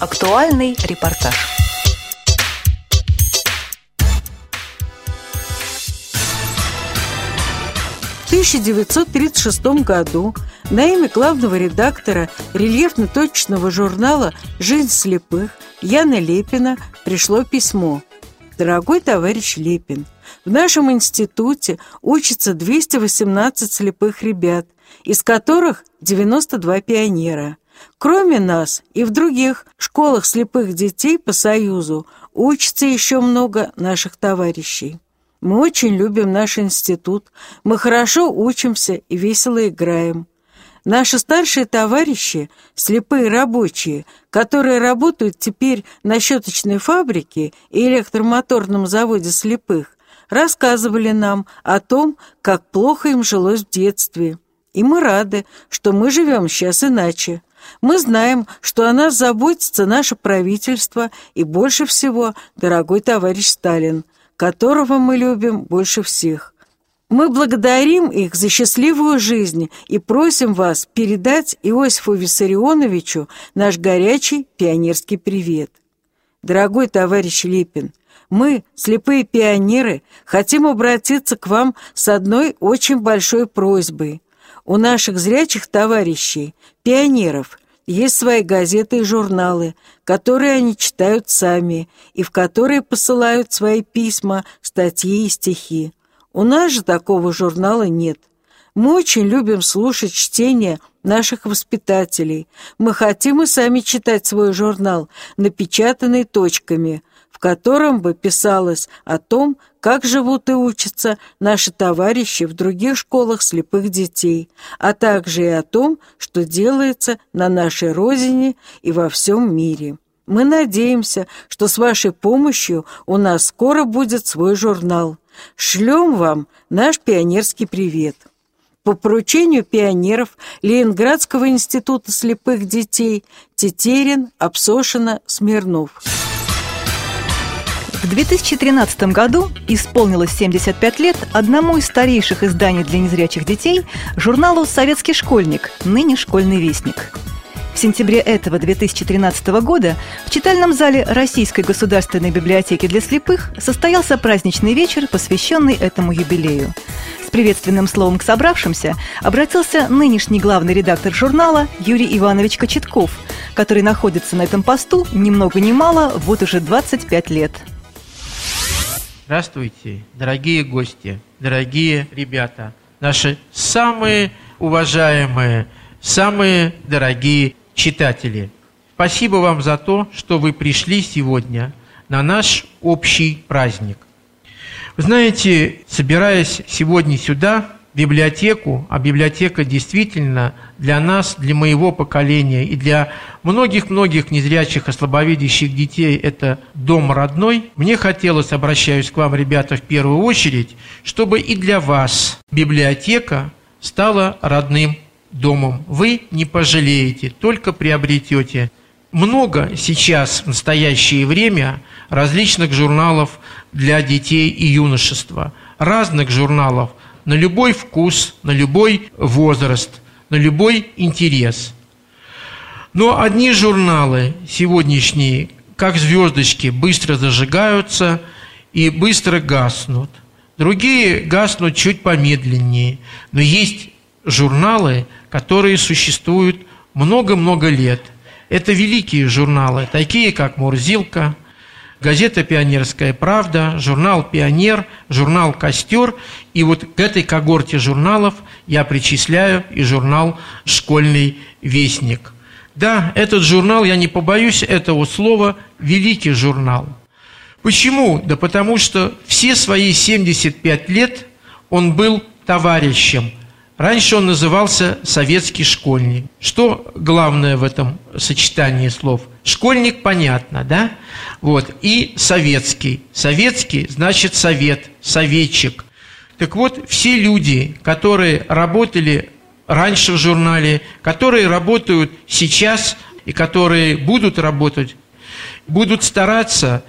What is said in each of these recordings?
Актуальный репортаж. В 1936 году на имя главного редактора рельефно-точечного журнала «Жизнь слепых» Яна Лепина пришло письмо. «Дорогой товарищ Лепин, в нашем институте учатся 218 слепых ребят, из которых 92 пионера. Кроме нас и в других школах слепых детей по Союзу учатся еще много наших товарищей. Мы очень любим наш институт, мы хорошо учимся и весело играем. Наши старшие товарищи, слепые рабочие, которые работают теперь на щеточной фабрике и электромоторном заводе слепых, рассказывали нам о том, как плохо им жилось в детстве. И мы рады, что мы живем сейчас иначе. Мы знаем, что о нас заботится наше правительство и больше всего дорогой товарищ Сталин, которого мы любим больше всех. Мы благодарим их за счастливую жизнь и просим вас передать Иосифу Виссарионовичу наш горячий пионерский привет. Дорогой товарищ Липин, мы, слепые пионеры, хотим обратиться к вам с одной очень большой просьбой. У наших зрячих товарищей, пионеров, есть свои газеты и журналы, которые они читают сами и в которые посылают свои письма, статьи и стихи. У нас же такого журнала нет. Мы очень любим слушать чтение наших воспитателей. Мы хотим и сами читать свой журнал, напечатанный точками, в котором бы писалось о том, как живут и учатся наши товарищи в других школах слепых детей, а также и о том, что делается на нашей родине и во всем мире. Мы надеемся, что с вашей помощью у нас скоро будет свой журнал. Шлем вам наш пионерский привет. По поручению пионеров Ленинградского института слепых детей Тетерин, Обсошина, Смирнов. В 2013 году исполнилось 75 лет одному из старейших изданий для незрячих детей журналу «Советский школьник», ныне «Школьный вестник». В сентябре этого 2013 года в читальном зале Российской государственной библиотеки для слепых состоялся праздничный вечер, посвященный этому юбилею. С приветственным словом к собравшимся обратился нынешний главный редактор журнала Юрий Иванович Кочетков, который находится на этом посту ни много ни мало вот уже 25 лет. Здравствуйте, дорогие гости, дорогие ребята, наши самые уважаемые, самые дорогие читатели. Спасибо вам за то, что вы пришли сегодня на наш общий праздник. Вы знаете, собираясь сегодня сюда, библиотеку, а библиотека действительно для нас, для моего поколения и для многих-многих незрячих, ослабовидящих детей – это дом родной. Мне хотелось, обращаюсь к вам, ребята, в первую очередь, чтобы и для вас библиотека стала родным домом. Вы не пожалеете, только приобретете. Много сейчас, в настоящее время, различных журналов для детей и юношества, разных журналов – на любой вкус, на любой возраст, на любой интерес. Но одни журналы сегодняшние, как звездочки, быстро зажигаются и быстро гаснут. Другие гаснут чуть помедленнее. Но есть журналы, которые существуют много-много лет. Это великие журналы, такие как «Мурзилка», газета «Пионерская правда», журнал «Пионер», журнал «Костер». И вот к этой когорте журналов я причисляю и журнал «Школьный вестник». Да, этот журнал, я не побоюсь этого слова, великий журнал. Почему? Да потому что все свои 75 лет он был товарищем, Раньше он назывался «советский школьник». Что главное в этом сочетании слов? Школьник понятно, да? Вот. И советский. Советский значит совет, советчик. Так вот, все люди, которые работали раньше в журнале, которые работают сейчас и которые будут работать, будут стараться,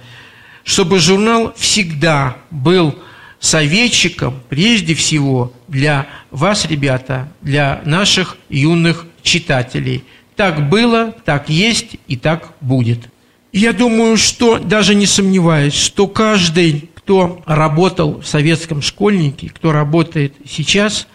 чтобы журнал всегда был советчиком прежде всего для вас, ребята, для наших юных читателей. Так было, так есть и так будет. Я думаю, что, даже не сомневаюсь, что каждый, кто работал в советском школьнике, кто работает сейчас,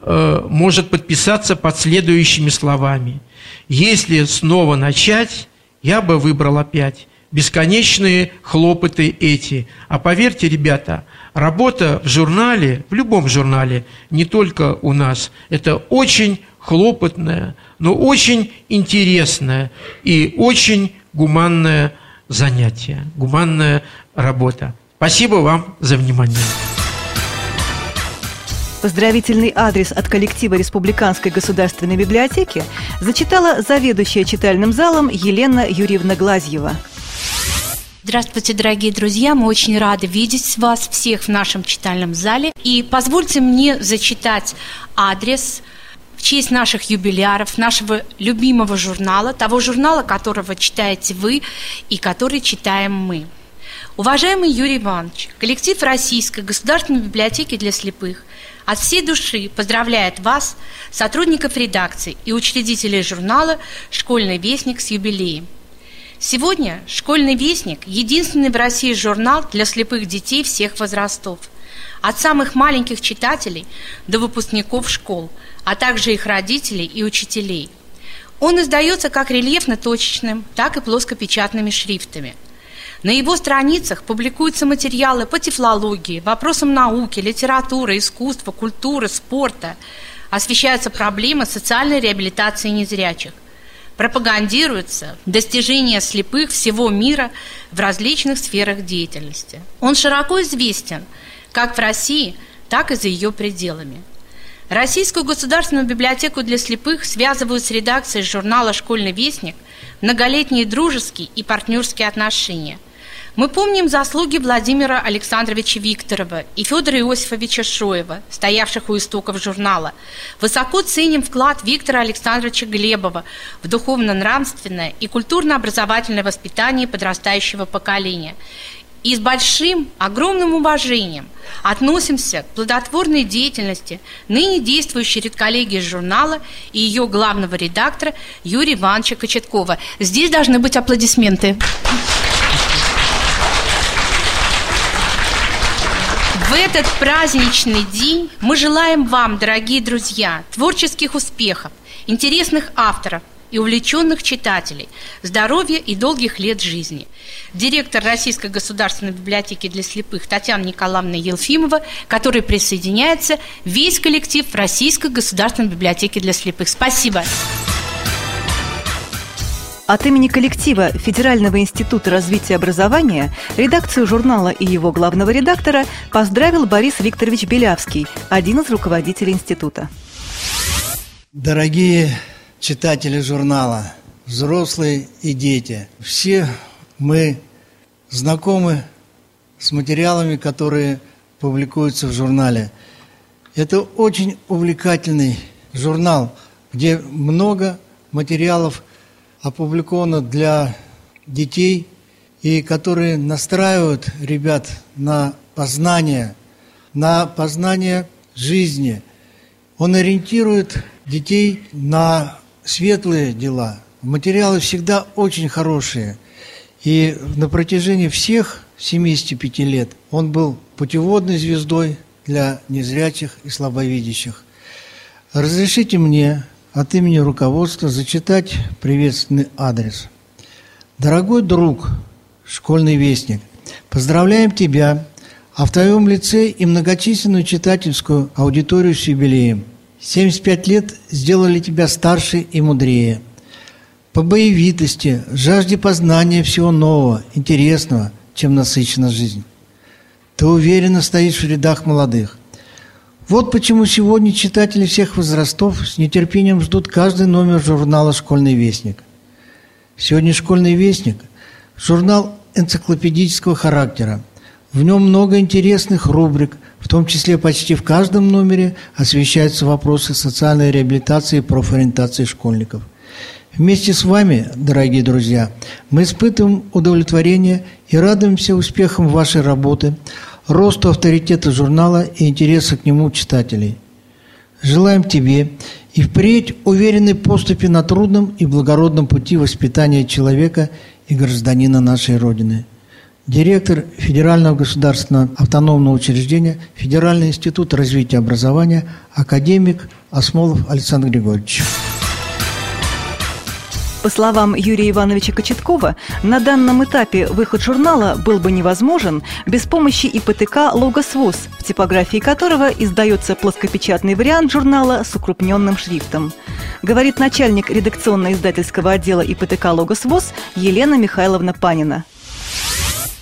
э, может подписаться под следующими словами. Если снова начать, я бы выбрал опять бесконечные хлопоты эти. А поверьте, ребята, работа в журнале, в любом журнале, не только у нас, это очень хлопотное, но очень интересное и очень гуманное занятие, гуманная работа. Спасибо вам за внимание. Поздравительный адрес от коллектива Республиканской государственной библиотеки зачитала заведующая читальным залом Елена Юрьевна Глазьева. Здравствуйте, дорогие друзья! Мы очень рады видеть вас всех в нашем читальном зале. И позвольте мне зачитать адрес в честь наших юбиляров, нашего любимого журнала, того журнала, которого читаете вы и который читаем мы. Уважаемый Юрий Иванович, коллектив Российской государственной библиотеки для слепых от всей души поздравляет вас, сотрудников редакции и учредителей журнала «Школьный вестник» с юбилеем. Сегодня «Школьный вестник» – единственный в России журнал для слепых детей всех возрастов. От самых маленьких читателей до выпускников школ, а также их родителей и учителей. Он издается как рельефно-точечным, так и плоскопечатными шрифтами – на его страницах публикуются материалы по тефлологии, вопросам науки, литературы, искусства, культуры, спорта. Освещаются проблемы социальной реабилитации незрячих – пропагандируется достижение слепых всего мира в различных сферах деятельности. Он широко известен как в России, так и за ее пределами. Российскую государственную библиотеку для слепых связывают с редакцией журнала «Школьный вестник» многолетние дружеские и партнерские отношения – мы помним заслуги Владимира Александровича Викторова и Федора Иосифовича Шоева, стоявших у истоков журнала. Высоко ценим вклад Виктора Александровича Глебова в духовно-нравственное и культурно-образовательное воспитание подрастающего поколения. И с большим, огромным уважением относимся к плодотворной деятельности ныне действующей редколлегии журнала и ее главного редактора Юрия Ивановича Кочеткова. Здесь должны быть аплодисменты. В этот праздничный день мы желаем вам, дорогие друзья, творческих успехов, интересных авторов и увлеченных читателей, здоровья и долгих лет жизни. Директор Российской государственной библиотеки для слепых Татьяна Николаевна Елфимова, который присоединяется весь коллектив Российской государственной библиотеки для слепых. Спасибо. От имени коллектива Федерального института развития образования редакцию журнала и его главного редактора поздравил Борис Викторович Белявский, один из руководителей института. Дорогие читатели журнала, взрослые и дети, все мы знакомы с материалами, которые публикуются в журнале. Это очень увлекательный журнал, где много материалов опубликовано для детей и которые настраивают ребят на познание, на познание жизни. Он ориентирует детей на светлые дела. Материалы всегда очень хорошие. И на протяжении всех 75 лет он был путеводной звездой для незрячих и слабовидящих. Разрешите мне от имени руководства зачитать приветственный адрес. Дорогой друг, школьный вестник, поздравляем тебя, а в твоем лице и многочисленную читательскую аудиторию с юбилеем. 75 лет сделали тебя старше и мудрее. По боевитости, жажде познания всего нового, интересного, чем насыщена жизнь. Ты уверенно стоишь в рядах молодых. Вот почему сегодня читатели всех возрастов с нетерпением ждут каждый номер журнала «Школьный вестник». Сегодня «Школьный вестник» – журнал энциклопедического характера. В нем много интересных рубрик, в том числе почти в каждом номере освещаются вопросы социальной реабилитации и профориентации школьников. Вместе с вами, дорогие друзья, мы испытываем удовлетворение и радуемся успехам вашей работы – росту авторитета журнала и интереса к нему читателей. Желаем тебе и впредь уверены поступи на трудном и благородном пути воспитания человека и гражданина нашей Родины. Директор Федерального государственного автономного учреждения Федеральный институт развития образования, академик Осмолов Александр Григорьевич. По словам Юрия Ивановича Кочеткова, на данном этапе выход журнала был бы невозможен без помощи ИПТК «Логос ВОЗ», в типографии которого издается плоскопечатный вариант журнала с укрупненным шрифтом. Говорит начальник редакционно-издательского отдела ИПТК «Логос ВОЗ» Елена Михайловна Панина.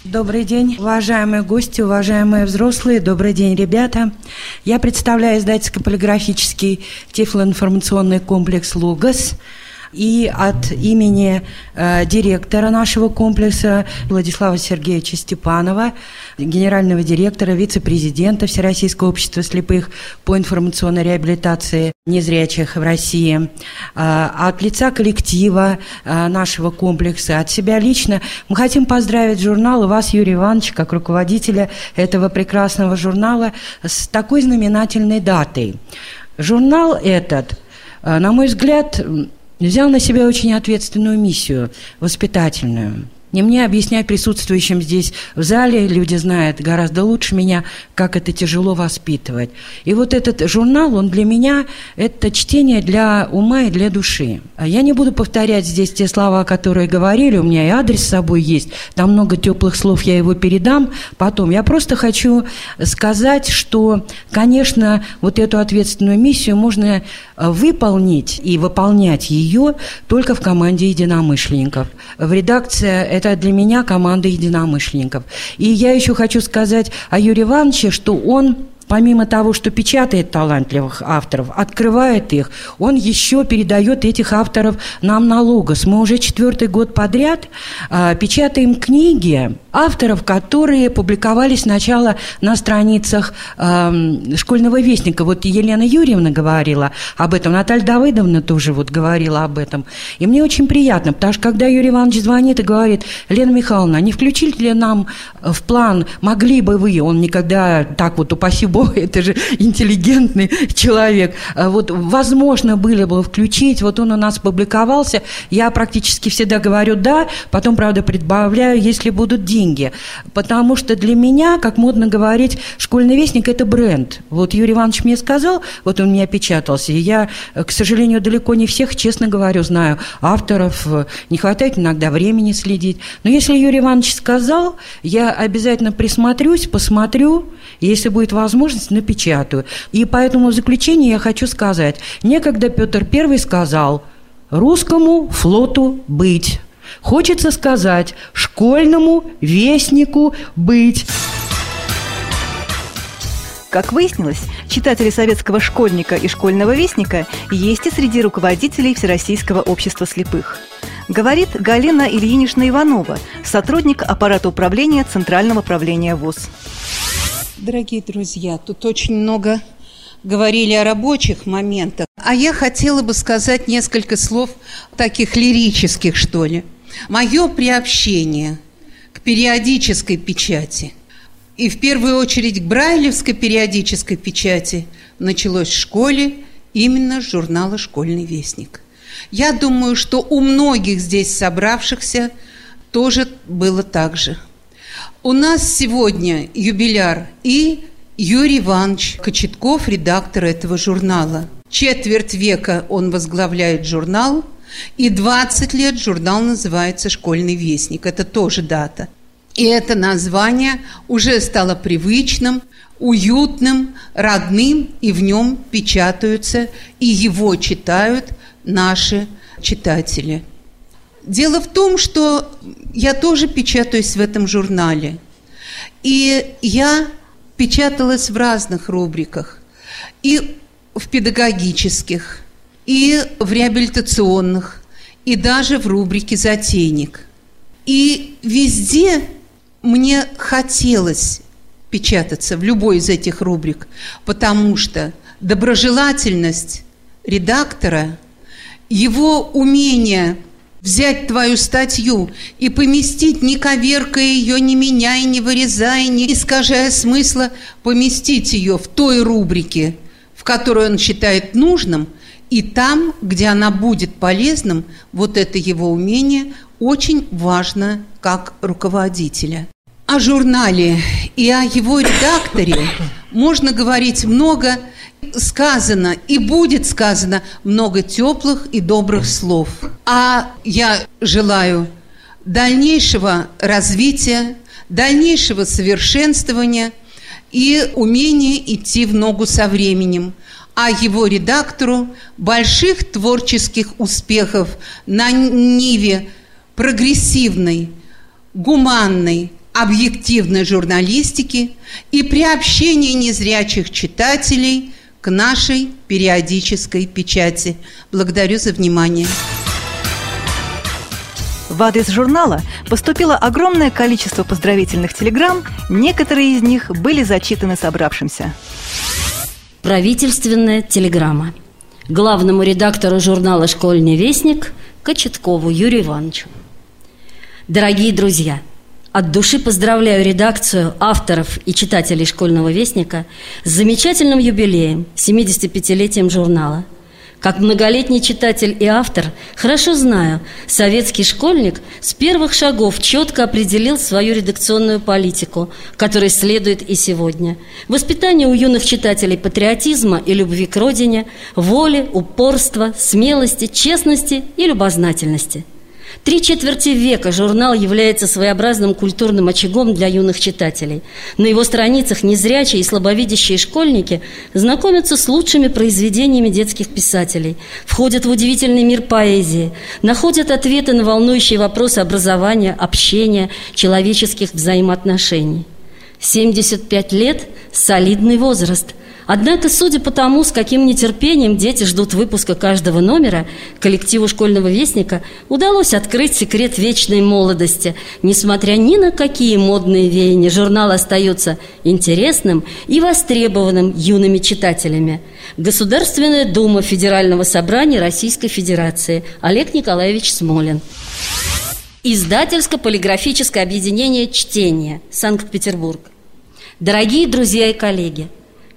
Добрый день, уважаемые гости, уважаемые взрослые. Добрый день, ребята. Я представляю издательско-полиграфический тифлоинформационный комплекс «Логос». И от имени э, директора нашего комплекса Владислава Сергеевича Степанова, генерального директора, вице-президента Всероссийского общества слепых по информационной реабилитации незрячих в России, э, от лица коллектива э, нашего комплекса, от себя лично, мы хотим поздравить журнал и вас, Юрий Иванович, как руководителя этого прекрасного журнала, с такой знаменательной датой. Журнал этот, э, на мой взгляд, взял на себя очень ответственную миссию, воспитательную – не мне объяснять присутствующим здесь в зале, люди знают гораздо лучше меня, как это тяжело воспитывать. И вот этот журнал, он для меня, это чтение для ума и для души. А я не буду повторять здесь те слова, которые говорили, у меня и адрес с собой есть, там много теплых слов, я его передам потом. Я просто хочу сказать, что, конечно, вот эту ответственную миссию можно выполнить и выполнять ее только в команде единомышленников. В редакции это для меня команда единомышленников. И я еще хочу сказать о Юрии Ивановиче, что он помимо того, что печатает талантливых авторов, открывает их, он еще передает этих авторов нам на логос. Мы уже четвертый год подряд а, печатаем книги авторов, которые публиковались сначала на страницах а, школьного вестника. Вот Елена Юрьевна говорила об этом, Наталья Давыдовна тоже вот говорила об этом. И мне очень приятно, потому что когда Юрий Иванович звонит и говорит, Лена Михайловна, не включили ли нам в план, могли бы вы, он никогда так вот, упаси Бог, Бог, это же интеллигентный человек. А вот возможно было бы включить, вот он у нас публиковался, я практически всегда говорю «да», потом, правда, прибавляю, если будут деньги. Потому что для меня, как модно говорить, «Школьный вестник» – это бренд. Вот Юрий Иванович мне сказал, вот он меня печатался, и я, к сожалению, далеко не всех, честно говорю, знаю авторов, не хватает иногда времени следить. Но если Юрий Иванович сказал, я обязательно присмотрюсь, посмотрю, если будет возможность, напечатаю. И поэтому в заключение я хочу сказать. Некогда Петр I сказал «русскому флоту быть». Хочется сказать «школьному вестнику быть». Как выяснилось, читатели советского школьника и школьного вестника есть и среди руководителей Всероссийского общества слепых. Говорит Галина Ильинична Иванова, сотрудник аппарата управления Центрального правления ВОЗ. Дорогие друзья, тут очень много говорили о рабочих моментах, а я хотела бы сказать несколько слов таких лирических, что ли. Мое приобщение к периодической печати и в первую очередь к брайлевской периодической печати началось в школе именно с журнала «Школьный вестник». Я думаю, что у многих здесь собравшихся тоже было так же – у нас сегодня юбиляр и Юрий Иванович Кочетков, редактор этого журнала. Четверть века он возглавляет журнал, и 20 лет журнал называется «Школьный вестник». Это тоже дата. И это название уже стало привычным, уютным, родным, и в нем печатаются, и его читают наши читатели – Дело в том, что я тоже печатаюсь в этом журнале. И я печаталась в разных рубриках. И в педагогических, и в реабилитационных, и даже в рубрике «Затейник». И везде мне хотелось печататься в любой из этих рубрик, потому что доброжелательность редактора, его умение – взять твою статью и поместить, не коверкая ее, не меняя, не вырезая, не искажая смысла, поместить ее в той рубрике, в которой он считает нужным, И там, где она будет полезным, вот это его умение очень важно как руководителя. О журнале и о его редакторе можно говорить много, сказано и будет сказано много теплых и добрых слов. А я желаю дальнейшего развития, дальнейшего совершенствования и умения идти в ногу со временем – а его редактору больших творческих успехов на ниве прогрессивной, гуманной, объективной журналистики и приобщении незрячих читателей к нашей периодической печати. Благодарю за внимание. В адрес журнала поступило огромное количество поздравительных телеграмм, некоторые из них были зачитаны собравшимся. Правительственная телеграмма. Главному редактору журнала «Школьный вестник» Кочеткову Юрию Ивановичу. Дорогие друзья, от души поздравляю редакцию, авторов и читателей «Школьного вестника» с замечательным юбилеем, 75-летием журнала – как многолетний читатель и автор, хорошо знаю, советский школьник с первых шагов четко определил свою редакционную политику, которой следует и сегодня. Воспитание у юных читателей патриотизма и любви к родине, воли, упорства, смелости, честности и любознательности – Три четверти века журнал является своеобразным культурным очагом для юных читателей. На его страницах незрячие и слабовидящие школьники знакомятся с лучшими произведениями детских писателей, входят в удивительный мир поэзии, находят ответы на волнующие вопросы образования, общения, человеческих взаимоотношений. 75 лет – солидный возраст – Однако, судя по тому, с каким нетерпением дети ждут выпуска каждого номера, коллективу школьного вестника удалось открыть секрет вечной молодости. Несмотря ни на какие модные веяния, журнал остается интересным и востребованным юными читателями. Государственная дума Федерального собрания Российской Федерации. Олег Николаевич Смолин. Издательско-полиграфическое объединение «Чтение», Санкт-Петербург. Дорогие друзья и коллеги,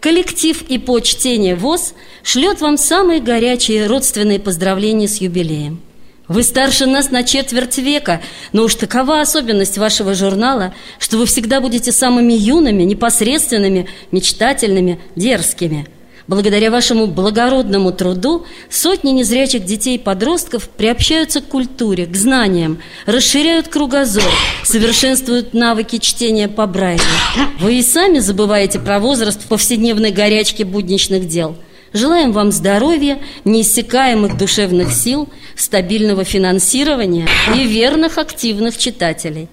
Коллектив и по чтению ВОЗ шлет вам самые горячие родственные поздравления с юбилеем. Вы старше нас на четверть века, но уж такова особенность вашего журнала, что вы всегда будете самыми юными, непосредственными, мечтательными, дерзкими – Благодаря вашему благородному труду сотни незрячих детей и подростков приобщаются к культуре, к знаниям, расширяют кругозор, совершенствуют навыки чтения по Брайлю. Вы и сами забываете про возраст в повседневной горячке будничных дел. Желаем вам здоровья, неиссякаемых душевных сил, стабильного финансирования и верных активных читателей.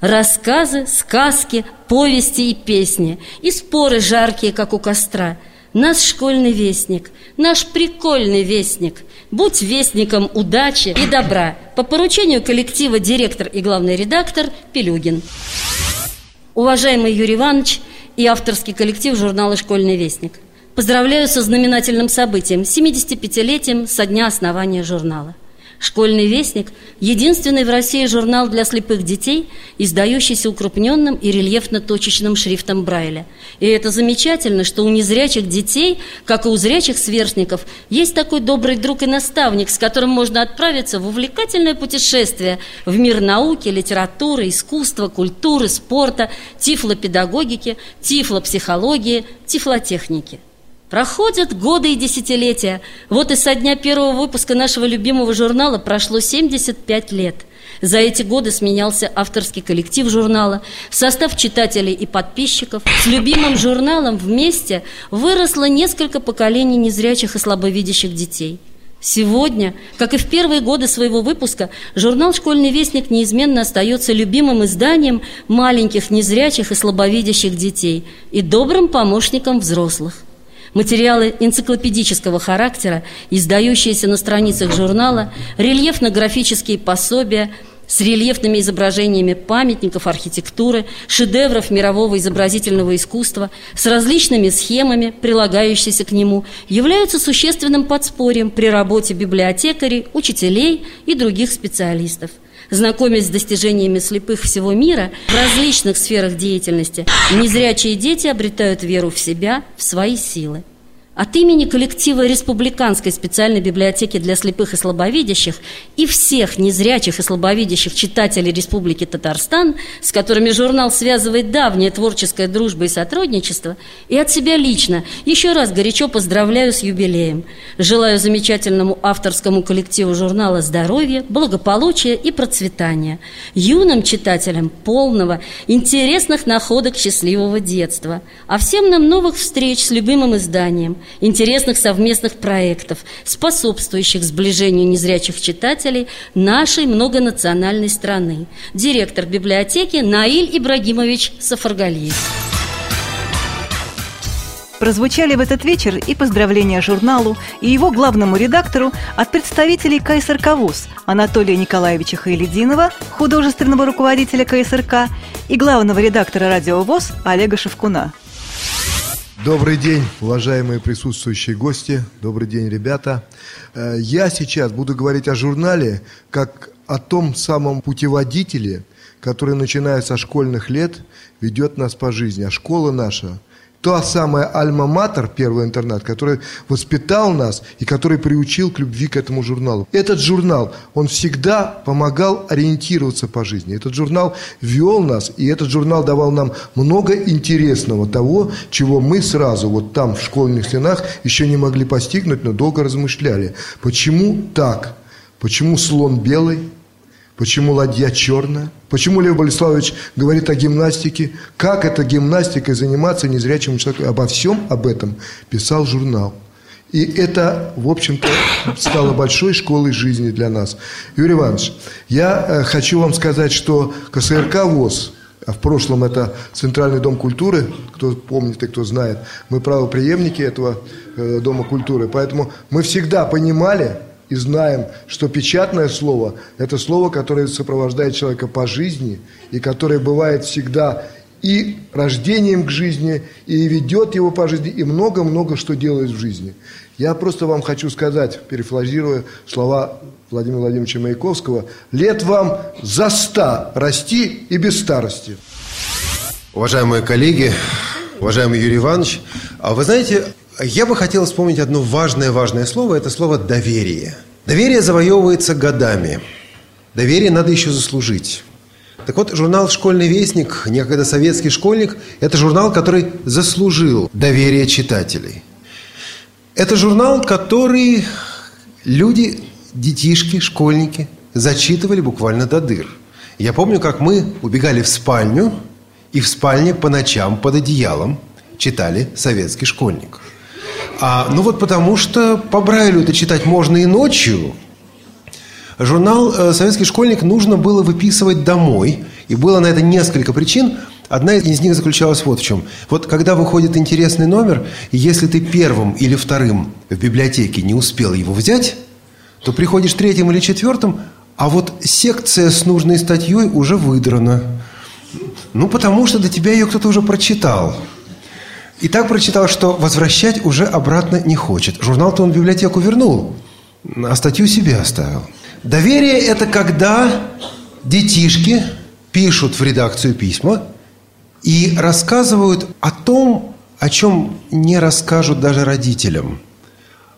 Рассказы, сказки, повести и песни, и споры жаркие, как у костра – Наш школьный вестник, наш прикольный вестник. Будь вестником удачи и добра. По поручению коллектива директор и главный редактор Пелюгин. Уважаемый Юрий Иванович и авторский коллектив журнала «Школьный вестник». Поздравляю со знаменательным событием – 75-летием со дня основания журнала – «Школьный вестник» – единственный в России журнал для слепых детей, издающийся укрупненным и рельефно-точечным шрифтом Брайля. И это замечательно, что у незрячих детей, как и у зрячих сверстников, есть такой добрый друг и наставник, с которым можно отправиться в увлекательное путешествие в мир науки, литературы, искусства, культуры, спорта, тифлопедагогики, тифлопсихологии, тифлотехники – Проходят годы и десятилетия. Вот и со дня первого выпуска нашего любимого журнала прошло 75 лет. За эти годы сменялся авторский коллектив журнала, состав читателей и подписчиков. С любимым журналом вместе выросло несколько поколений незрячих и слабовидящих детей. Сегодня, как и в первые годы своего выпуска, журнал «Школьный вестник» неизменно остается любимым изданием маленьких незрячих и слабовидящих детей и добрым помощником взрослых. Материалы энциклопедического характера, издающиеся на страницах журнала, рельефно-графические пособия с рельефными изображениями памятников архитектуры, шедевров мирового изобразительного искусства, с различными схемами, прилагающимися к нему, являются существенным подспорьем при работе библиотекарей, учителей и других специалистов – знакомясь с достижениями слепых всего мира в различных сферах деятельности, незрячие дети обретают веру в себя, в свои силы. От имени коллектива Республиканской специальной библиотеки для слепых и слабовидящих и всех незрячих и слабовидящих читателей Республики Татарстан, с которыми журнал связывает давняя творческая дружба и сотрудничество, и от себя лично еще раз горячо поздравляю с юбилеем. Желаю замечательному авторскому коллективу журнала здоровья, благополучия и процветания, юным читателям полного, интересных находок счастливого детства, а всем нам новых встреч с любимым изданием – интересных совместных проектов, способствующих сближению незрячих читателей нашей многонациональной страны. Директор библиотеки Наиль Ибрагимович Сафаргалиев. Прозвучали в этот вечер и поздравления журналу, и его главному редактору от представителей КСРК ВУЗ Анатолия Николаевича Хайлединова, художественного руководителя КСРК, и главного редактора радио ВОЗ Олега Шевкуна. Добрый день, уважаемые присутствующие гости. Добрый день, ребята. Э, я сейчас буду говорить о журнале как о том самом путеводителе, который, начиная со школьных лет, ведет нас по жизни. А школа наша Та самая Альма-Матер, первый интернат, который воспитал нас и который приучил к любви к этому журналу. Этот журнал, он всегда помогал ориентироваться по жизни. Этот журнал вел нас, и этот журнал давал нам много интересного того, чего мы сразу вот там в школьных стенах еще не могли постигнуть, но долго размышляли. Почему так? Почему слон белый? Почему ладья черная? Почему Лев Болеславович говорит о гимнастике? Как это гимнастикой заниматься незрячим человеком? Обо всем об этом писал журнал. И это, в общем-то, стало большой школой жизни для нас. Юрий Иванович, я э, хочу вам сказать, что КСРК ВОЗ, а в прошлом это Центральный дом культуры, кто помнит и кто знает, мы правоприемники этого э, Дома культуры, поэтому мы всегда понимали, и знаем, что печатное слово – это слово, которое сопровождает человека по жизни и которое бывает всегда и рождением к жизни, и ведет его по жизни, и много-много что делает в жизни. Я просто вам хочу сказать, перефразируя слова Владимира Владимировича Маяковского, «Лет вам за ста расти и без старости». Уважаемые коллеги, уважаемый Юрий Иванович, а вы знаете, я бы хотел вспомнить одно важное-важное слово. Это слово «доверие». Доверие завоевывается годами. Доверие надо еще заслужить. Так вот, журнал «Школьный вестник», некогда советский школьник, это журнал, который заслужил доверие читателей. Это журнал, который люди, детишки, школьники зачитывали буквально до дыр. Я помню, как мы убегали в спальню, и в спальне по ночам под одеялом читали «Советский школьник». А, ну вот потому что по Брайлю это читать можно и ночью. Журнал э, «Советский школьник» нужно было выписывать домой. И было на это несколько причин. Одна из них заключалась вот в чем. Вот когда выходит интересный номер, если ты первым или вторым в библиотеке не успел его взять, то приходишь третьим или четвертым, а вот секция с нужной статьей уже выдрана. Ну, потому что до тебя ее кто-то уже прочитал. И так прочитал, что возвращать уже обратно не хочет. Журнал-то он в библиотеку вернул, а статью себе оставил. Доверие – это когда детишки пишут в редакцию письма и рассказывают о том, о чем не расскажут даже родителям,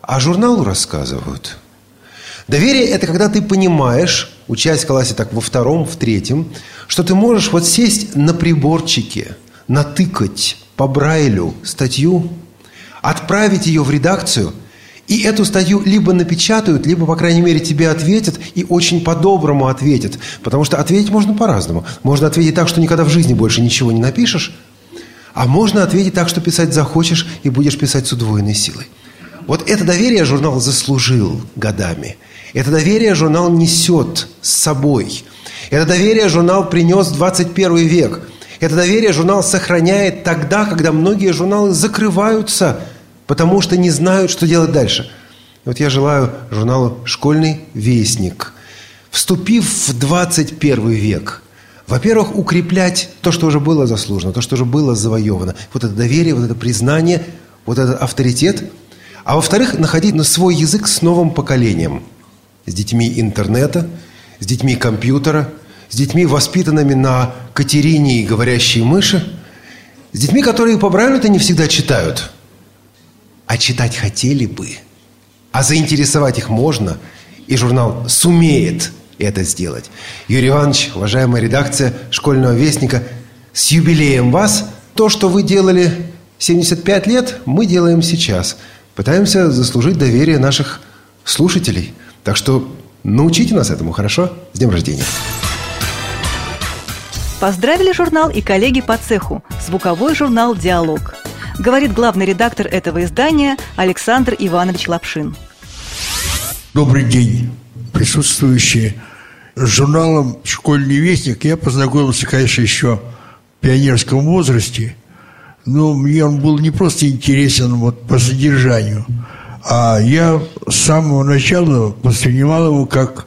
а журналу рассказывают. Доверие – это когда ты понимаешь, учась в классе так во втором, в третьем, что ты можешь вот сесть на приборчике, натыкать по Брайлю статью, отправить ее в редакцию, и эту статью либо напечатают, либо, по крайней мере, тебе ответят, и очень по-доброму ответят. Потому что ответить можно по-разному. Можно ответить так, что никогда в жизни больше ничего не напишешь, а можно ответить так, что писать захочешь, и будешь писать с удвоенной силой. Вот это доверие журнал заслужил годами. Это доверие журнал несет с собой. Это доверие журнал принес в 21 век – это доверие журнал сохраняет тогда, когда многие журналы закрываются, потому что не знают, что делать дальше. И вот я желаю журналу «Школьный вестник», вступив в 21 век, во-первых, укреплять то, что уже было заслужено, то, что уже было завоевано. Вот это доверие, вот это признание, вот этот авторитет. А во-вторых, находить на свой язык с новым поколением. С детьми интернета, с детьми компьютера – с детьми, воспитанными на Катерине и говорящей мыши, с детьми, которые по Брайлю-то не всегда читают. а читать хотели бы. А заинтересовать их можно, и журнал сумеет это сделать. Юрий Иванович, уважаемая редакция «Школьного вестника», с юбилеем вас! То, что вы делали 75 лет, мы делаем сейчас. Пытаемся заслужить доверие наших слушателей. Так что научите нас этому, хорошо? С днем рождения! Поздравили журнал и коллеги по цеху, звуковой журнал «Диалог». Говорит главный редактор этого издания Александр Иванович Лапшин. Добрый день, присутствующие. С журналом «Школьный вестник» я познакомился, конечно, еще в пионерском возрасте, но мне он был не просто интересен вот по содержанию, а я с самого начала воспринимал его как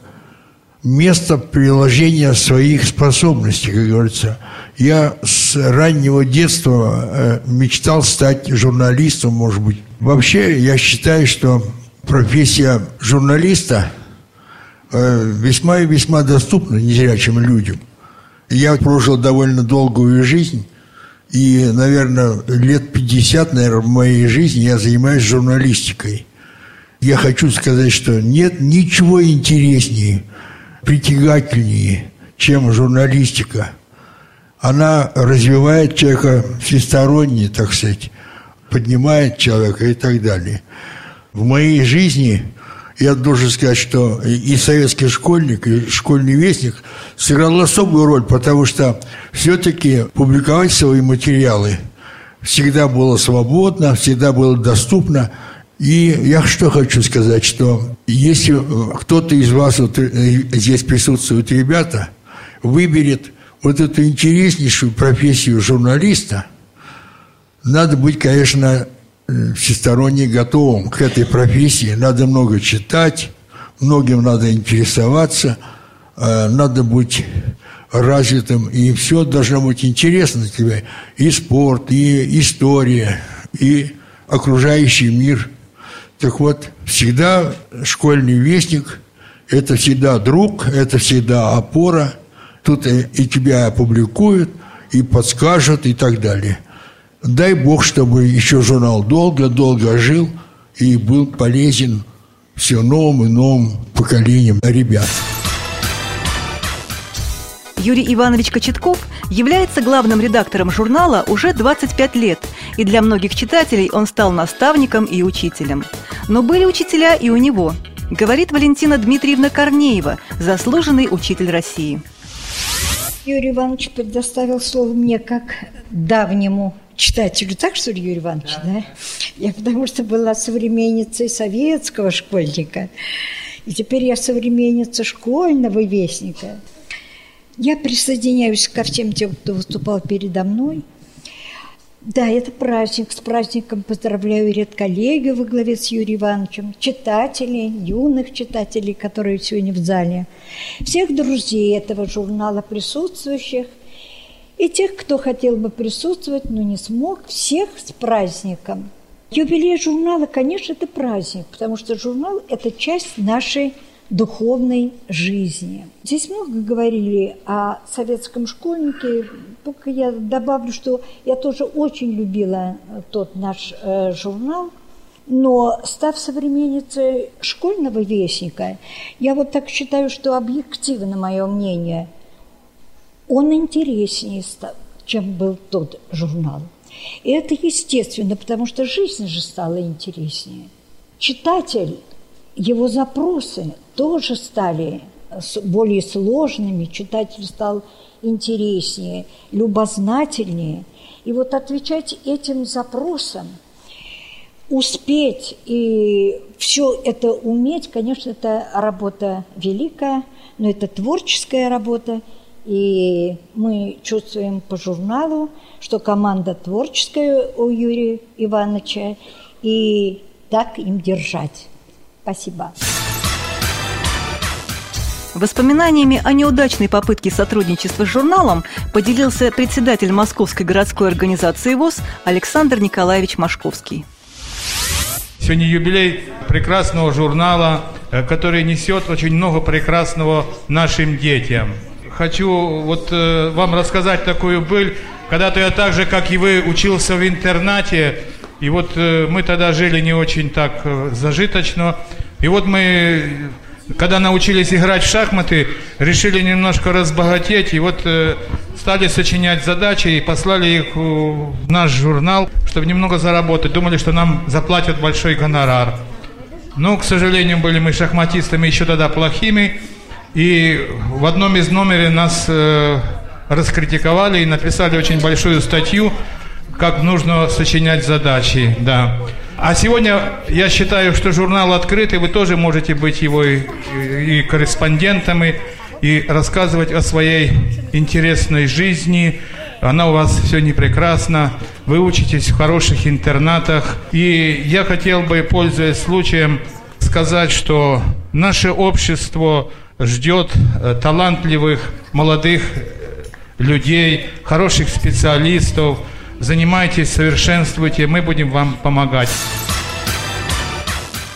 место приложения своих способностей, как говорится. Я с раннего детства э, мечтал стать журналистом, может быть. Вообще, я считаю, что профессия журналиста э, весьма и весьма доступна незрячим людям. Я прожил довольно долгую жизнь, и, наверное, лет 50, наверное, в моей жизни я занимаюсь журналистикой. Я хочу сказать, что нет ничего интереснее – притягательнее, чем журналистика. Она развивает человека всесторонне, так сказать, поднимает человека и так далее. В моей жизни я должен сказать, что и советский школьник, и школьный вестник сыграл особую роль, потому что все-таки публиковать свои материалы всегда было свободно, всегда было доступно – и я что хочу сказать, что если кто-то из вас, вот э, здесь присутствуют ребята, выберет вот эту интереснейшую профессию журналиста, надо быть, конечно, э, всесторонне готовым к этой профессии. Надо много читать, многим надо интересоваться, э, надо быть развитым, и все должно быть интересно тебе. И спорт, и история, и окружающий мир – так вот, всегда школьный вестник – это всегда друг, это всегда опора. Тут и, тебя опубликуют, и подскажут, и так далее. Дай Бог, чтобы еще журнал долго-долго жил и был полезен все новым и новым поколениям ребят. Юрий Иванович Кочетков является главным редактором журнала уже 25 лет, и для многих читателей он стал наставником и учителем. Но были учителя и у него, говорит Валентина Дмитриевна Корнеева, заслуженный учитель России. Юрий Иванович предоставил слово мне как давнему читателю. Так что ли, Юрий Иванович, да? да? Я потому что была современницей советского школьника. И теперь я современница школьного вестника. Я присоединяюсь ко всем тем, кто выступал передо мной. Да, это праздник. С праздником поздравляю редколлеги во главе с Юрием Ивановичем, читателей, юных читателей, которые сегодня в зале, всех друзей этого журнала присутствующих и тех, кто хотел бы присутствовать, но не смог, всех с праздником. Юбилей журнала, конечно, это праздник, потому что журнал – это часть нашей духовной жизни. Здесь много говорили о советском школьнике. Только я добавлю, что я тоже очень любила тот наш э, журнал. Но став современницей школьного вестника, я вот так считаю, что объективно мое мнение, он интереснее стал, чем был тот журнал. И это естественно, потому что жизнь же стала интереснее. Читатель его запросы тоже стали более сложными, читатель стал интереснее, любознательнее. И вот отвечать этим запросам, успеть и все это уметь, конечно, это работа великая, но это творческая работа, и мы чувствуем по журналу, что команда творческая у Юрия Ивановича, и так им держать. Спасибо. Воспоминаниями о неудачной попытке сотрудничества с журналом поделился председатель Московской городской организации ВОЗ Александр Николаевич Машковский. Сегодня юбилей прекрасного журнала, э, который несет очень много прекрасного нашим детям. Хочу вот э, вам рассказать такую быль. Когда-то я так же, как и вы, учился в интернате, И вот э, мы тогда жили не очень так э, зажиточно. И вот мы, когда научились играть в шахматы, решили немножко разбогатеть. И вот э, стали сочинять задачи и послали их в наш журнал, чтобы немного заработать. Думали, что нам заплатят большой гонорар. Но, к сожалению, были мы шахматистами еще тогда плохими. И в одном из номеров нас э, раскритиковали и написали очень большую статью, как нужно сочинять задачи. Да. А сегодня я считаю, что журнал открытый, вы тоже можете быть его и, и корреспондентами, и рассказывать о своей интересной жизни. Она у вас не прекрасна. Вы учитесь в хороших интернатах. И я хотел бы, пользуясь случаем, сказать, что наше общество ждет э, талантливых молодых э, людей, хороших специалистов. Занимайтесь, совершенствуйте, мы будем вам помогать.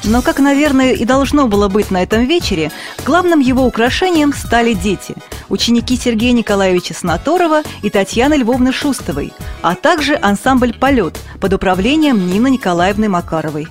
Но, как, наверное, и должно было быть на этом вечере, главным его украшением стали дети – ученики Сергея Николаевича Снаторова и Татьяны Львовны Шустовой, а также ансамбль «Полет» под управлением Нины Николаевны Макаровой.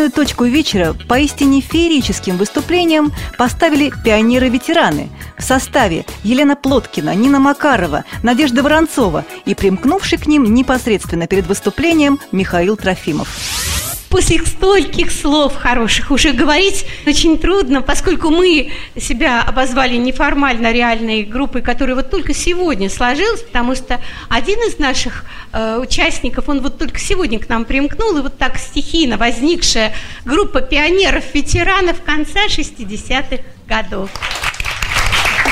Финальную точку вечера поистине феерическим выступлением поставили пионеры-ветераны в составе Елена Плоткина, Нина Макарова, Надежда Воронцова и примкнувший к ним непосредственно перед выступлением Михаил Трофимов. После стольких слов хороших уже говорить очень трудно, поскольку мы себя обозвали неформально реальной группой, которая вот только сегодня сложилась, потому что один из наших э, участников, он вот только сегодня к нам примкнул, и вот так стихийно возникшая группа пионеров-ветеранов конца 60-х годов.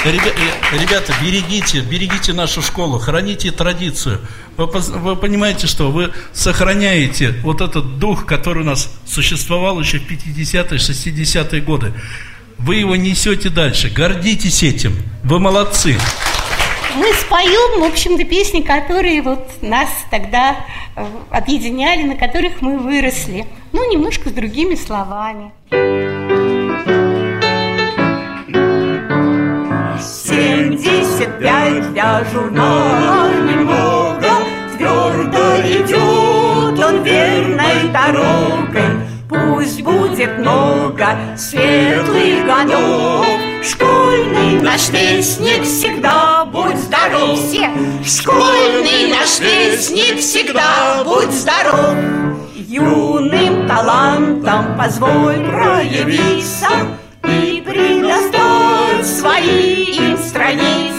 Ребята, берегите, берегите нашу школу, храните традицию. Вы, вы понимаете, что вы сохраняете вот этот дух, который у нас существовал еще в 50-е, 60-е годы. Вы его несете дальше. Гордитесь этим. Вы молодцы. Мы споем, в общем-то, песни, которые вот нас тогда э, объединяли, на которых мы выросли. Ну, немножко с другими словами. Семьдесят пять для журнала немного Твердо идет. Он верной дорогой. Пусть будет много светлых годов Школьный наш вестник всегда будь здоров. Все. Школьный наш вестник всегда будь здоров. Юным талантом позволь проявиться И предоставь свои им страницы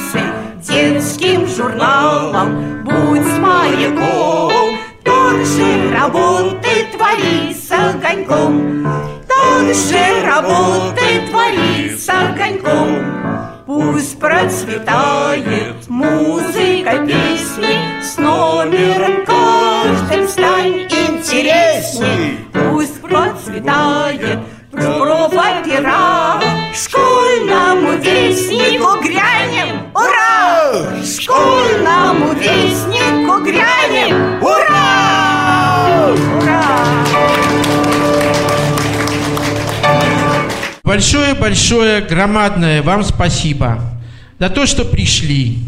журналом. Будь маяком Так же работы твори с огоньком. Так же работы твори с огоньком. Пусть процветает музыка песни С номером каждым стань интересней. Пусть процветает профа пера Школьному вестнику грянем Ура! Школьному вестнику грянем Ура! Ура! Большое-большое, громадное вам спасибо за то, что пришли,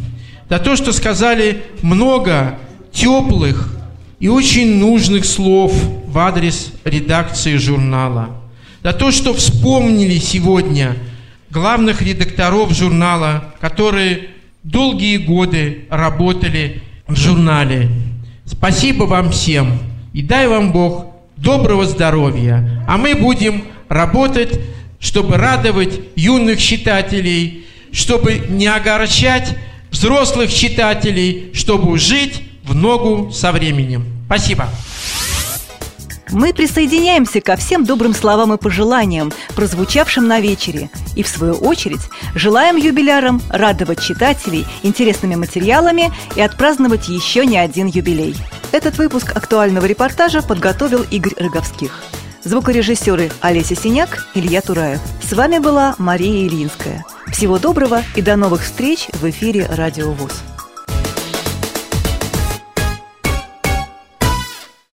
за то, что сказали много теплых и очень нужных слов в адрес редакции журнала, за то, что вспомнили сегодня главных редакторов журнала, которые долгие годы работали в журнале. Спасибо вам всем. И дай вам Бог доброго здоровья. А мы будем работать, чтобы радовать юных читателей, чтобы не огорчать взрослых читателей, чтобы жить в ногу со временем. Спасибо. Мы присоединяемся ко всем добрым словам и пожеланиям, прозвучавшим на вечере, и в свою очередь желаем юбилярам радовать читателей интересными материалами и отпраздновать еще не один юбилей. Этот выпуск актуального репортажа подготовил Игорь Рыговских. Звукорежиссеры Олеся Синяк, Илья Тураев. С вами была Мария Ильинская. Всего доброго и до новых встреч в эфире «Радио ВОЗ».